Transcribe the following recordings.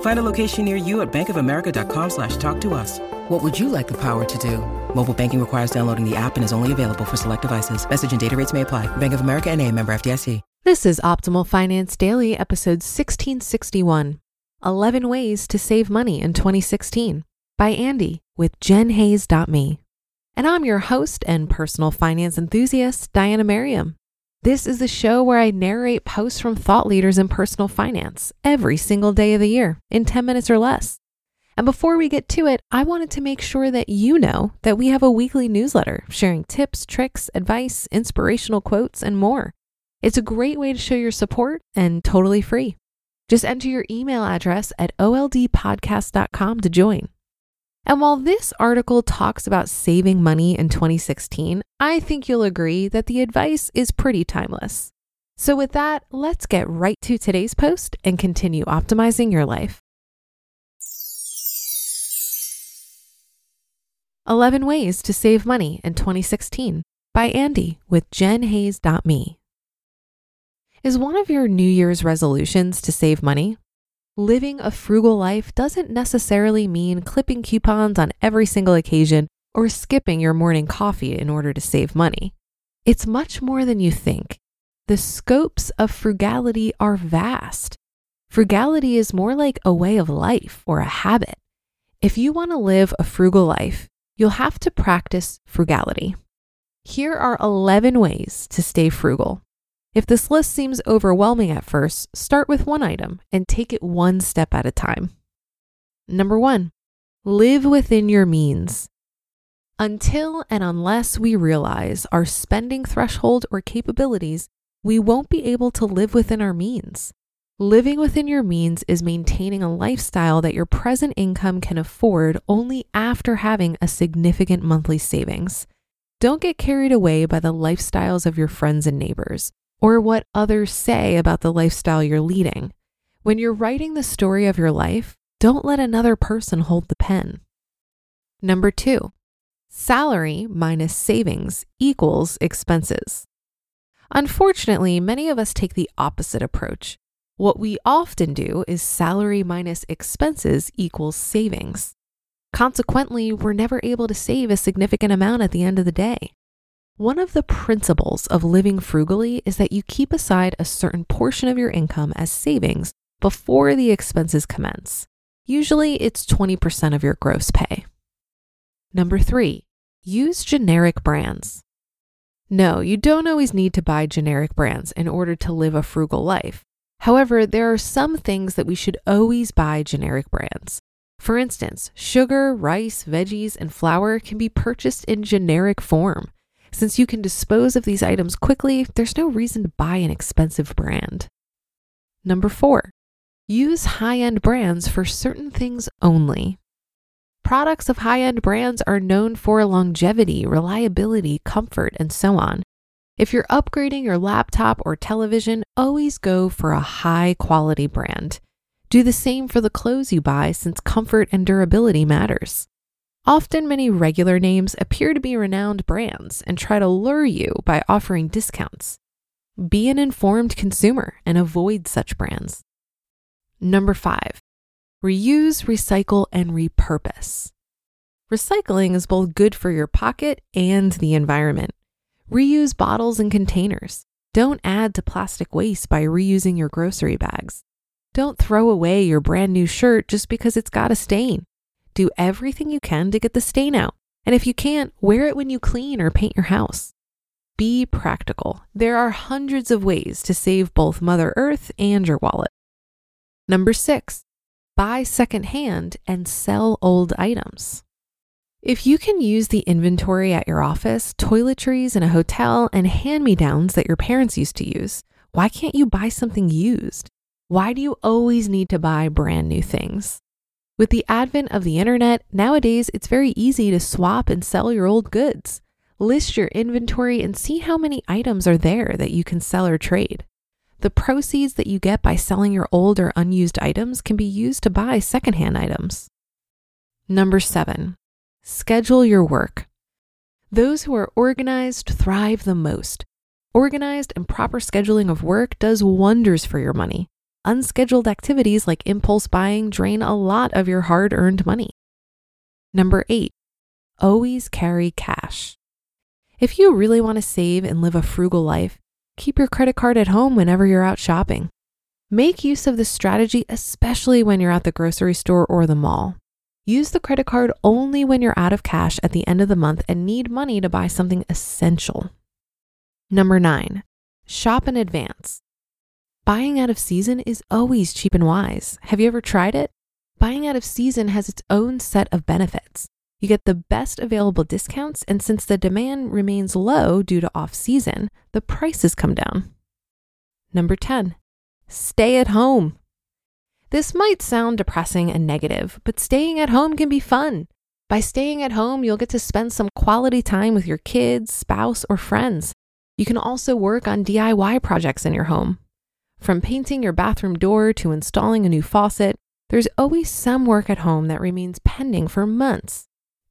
Find a location near you at bankofamerica.com slash talk to us. What would you like the power to do? Mobile banking requires downloading the app and is only available for select devices. Message and data rates may apply. Bank of America and a member FDIC. This is Optimal Finance Daily, episode 1661 11 Ways to Save Money in 2016 by Andy with jenhayes.me. And I'm your host and personal finance enthusiast, Diana Merriam. This is the show where I narrate posts from thought leaders in personal finance every single day of the year in 10 minutes or less. And before we get to it, I wanted to make sure that you know that we have a weekly newsletter sharing tips, tricks, advice, inspirational quotes, and more. It's a great way to show your support and totally free. Just enter your email address at oldpodcast.com to join. And while this article talks about saving money in 2016, I think you'll agree that the advice is pretty timeless. So, with that, let's get right to today's post and continue optimizing your life. 11 Ways to Save Money in 2016 by Andy with jenhayes.me. Is one of your New Year's resolutions to save money? Living a frugal life doesn't necessarily mean clipping coupons on every single occasion or skipping your morning coffee in order to save money. It's much more than you think. The scopes of frugality are vast. Frugality is more like a way of life or a habit. If you want to live a frugal life, you'll have to practice frugality. Here are 11 ways to stay frugal. If this list seems overwhelming at first, start with one item and take it one step at a time. Number one, live within your means. Until and unless we realize our spending threshold or capabilities, we won't be able to live within our means. Living within your means is maintaining a lifestyle that your present income can afford only after having a significant monthly savings. Don't get carried away by the lifestyles of your friends and neighbors or what others say about the lifestyle you're leading. When you're writing the story of your life, don't let another person hold the pen. Number two, salary minus savings equals expenses. Unfortunately, many of us take the opposite approach. What we often do is salary minus expenses equals savings. Consequently, we're never able to save a significant amount at the end of the day. One of the principles of living frugally is that you keep aside a certain portion of your income as savings before the expenses commence. Usually, it's 20% of your gross pay. Number three, use generic brands. No, you don't always need to buy generic brands in order to live a frugal life. However, there are some things that we should always buy generic brands. For instance, sugar, rice, veggies, and flour can be purchased in generic form. Since you can dispose of these items quickly, there's no reason to buy an expensive brand. Number four, use high end brands for certain things only. Products of high end brands are known for longevity, reliability, comfort, and so on. If you're upgrading your laptop or television, always go for a high quality brand. Do the same for the clothes you buy since comfort and durability matters. Often, many regular names appear to be renowned brands and try to lure you by offering discounts. Be an informed consumer and avoid such brands. Number five, reuse, recycle, and repurpose. Recycling is both good for your pocket and the environment. Reuse bottles and containers. Don't add to plastic waste by reusing your grocery bags. Don't throw away your brand new shirt just because it's got a stain. Do everything you can to get the stain out. And if you can't, wear it when you clean or paint your house. Be practical. There are hundreds of ways to save both Mother Earth and your wallet. Number six, buy secondhand and sell old items. If you can use the inventory at your office, toiletries in a hotel, and hand me downs that your parents used to use, why can't you buy something used? Why do you always need to buy brand new things? With the advent of the internet, nowadays it's very easy to swap and sell your old goods. List your inventory and see how many items are there that you can sell or trade. The proceeds that you get by selling your old or unused items can be used to buy secondhand items. Number seven, schedule your work. Those who are organized thrive the most. Organized and proper scheduling of work does wonders for your money. Unscheduled activities like impulse buying drain a lot of your hard earned money. Number eight, always carry cash. If you really want to save and live a frugal life, keep your credit card at home whenever you're out shopping. Make use of this strategy, especially when you're at the grocery store or the mall. Use the credit card only when you're out of cash at the end of the month and need money to buy something essential. Number nine, shop in advance. Buying out of season is always cheap and wise. Have you ever tried it? Buying out of season has its own set of benefits. You get the best available discounts, and since the demand remains low due to off season, the prices come down. Number 10, stay at home. This might sound depressing and negative, but staying at home can be fun. By staying at home, you'll get to spend some quality time with your kids, spouse, or friends. You can also work on DIY projects in your home. From painting your bathroom door to installing a new faucet, there's always some work at home that remains pending for months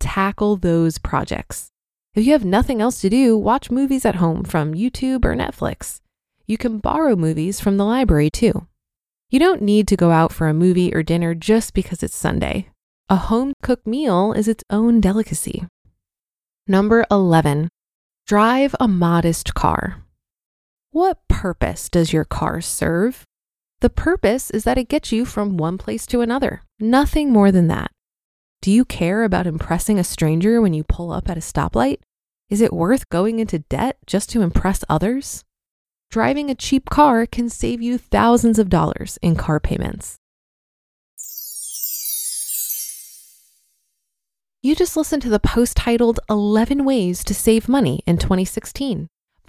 tackle those projects. If you have nothing else to do, watch movies at home from YouTube or Netflix. You can borrow movies from the library too. You don't need to go out for a movie or dinner just because it's Sunday. A home cooked meal is its own delicacy. Number 11, drive a modest car. What purpose does your car serve? The purpose is that it gets you from one place to another, nothing more than that. Do you care about impressing a stranger when you pull up at a stoplight? Is it worth going into debt just to impress others? Driving a cheap car can save you thousands of dollars in car payments. You just listened to the post titled 11 Ways to Save Money in 2016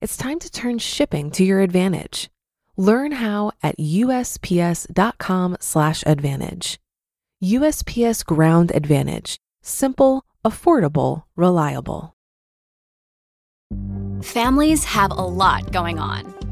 It's time to turn shipping to your advantage. Learn how at usps.com/advantage. USPS Ground Advantage. Simple, affordable, reliable. Families have a lot going on.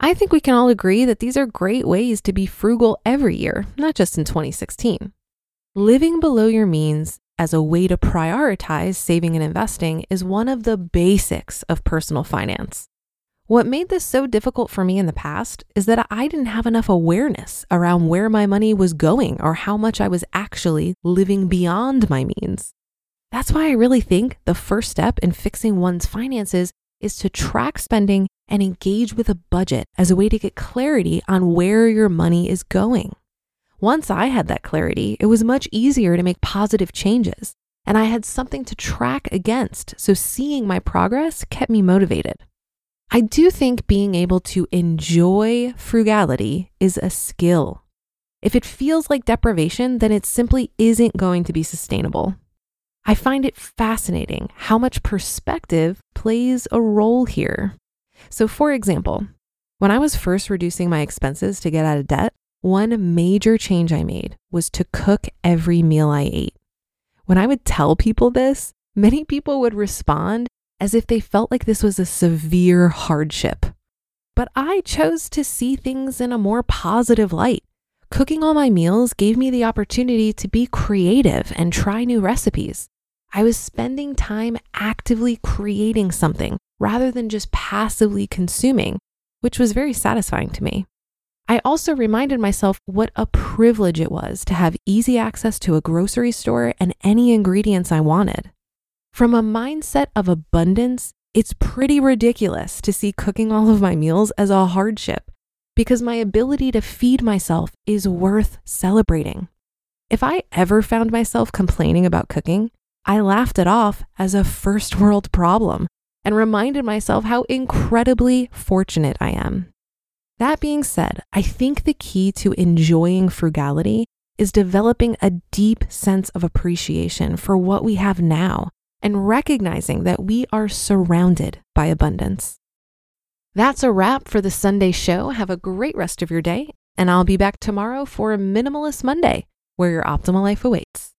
I think we can all agree that these are great ways to be frugal every year, not just in 2016. Living below your means as a way to prioritize saving and investing is one of the basics of personal finance. What made this so difficult for me in the past is that I didn't have enough awareness around where my money was going or how much I was actually living beyond my means. That's why I really think the first step in fixing one's finances is to track spending and engage with a budget as a way to get clarity on where your money is going. Once I had that clarity, it was much easier to make positive changes, and I had something to track against, so seeing my progress kept me motivated. I do think being able to enjoy frugality is a skill. If it feels like deprivation, then it simply isn't going to be sustainable. I find it fascinating how much perspective plays a role here. So, for example, when I was first reducing my expenses to get out of debt, one major change I made was to cook every meal I ate. When I would tell people this, many people would respond as if they felt like this was a severe hardship. But I chose to see things in a more positive light. Cooking all my meals gave me the opportunity to be creative and try new recipes. I was spending time actively creating something rather than just passively consuming, which was very satisfying to me. I also reminded myself what a privilege it was to have easy access to a grocery store and any ingredients I wanted. From a mindset of abundance, it's pretty ridiculous to see cooking all of my meals as a hardship because my ability to feed myself is worth celebrating. If I ever found myself complaining about cooking, I laughed it off as a first world problem and reminded myself how incredibly fortunate I am. That being said, I think the key to enjoying frugality is developing a deep sense of appreciation for what we have now and recognizing that we are surrounded by abundance. That's a wrap for the Sunday show. Have a great rest of your day, and I'll be back tomorrow for a Minimalist Monday, where your optimal life awaits.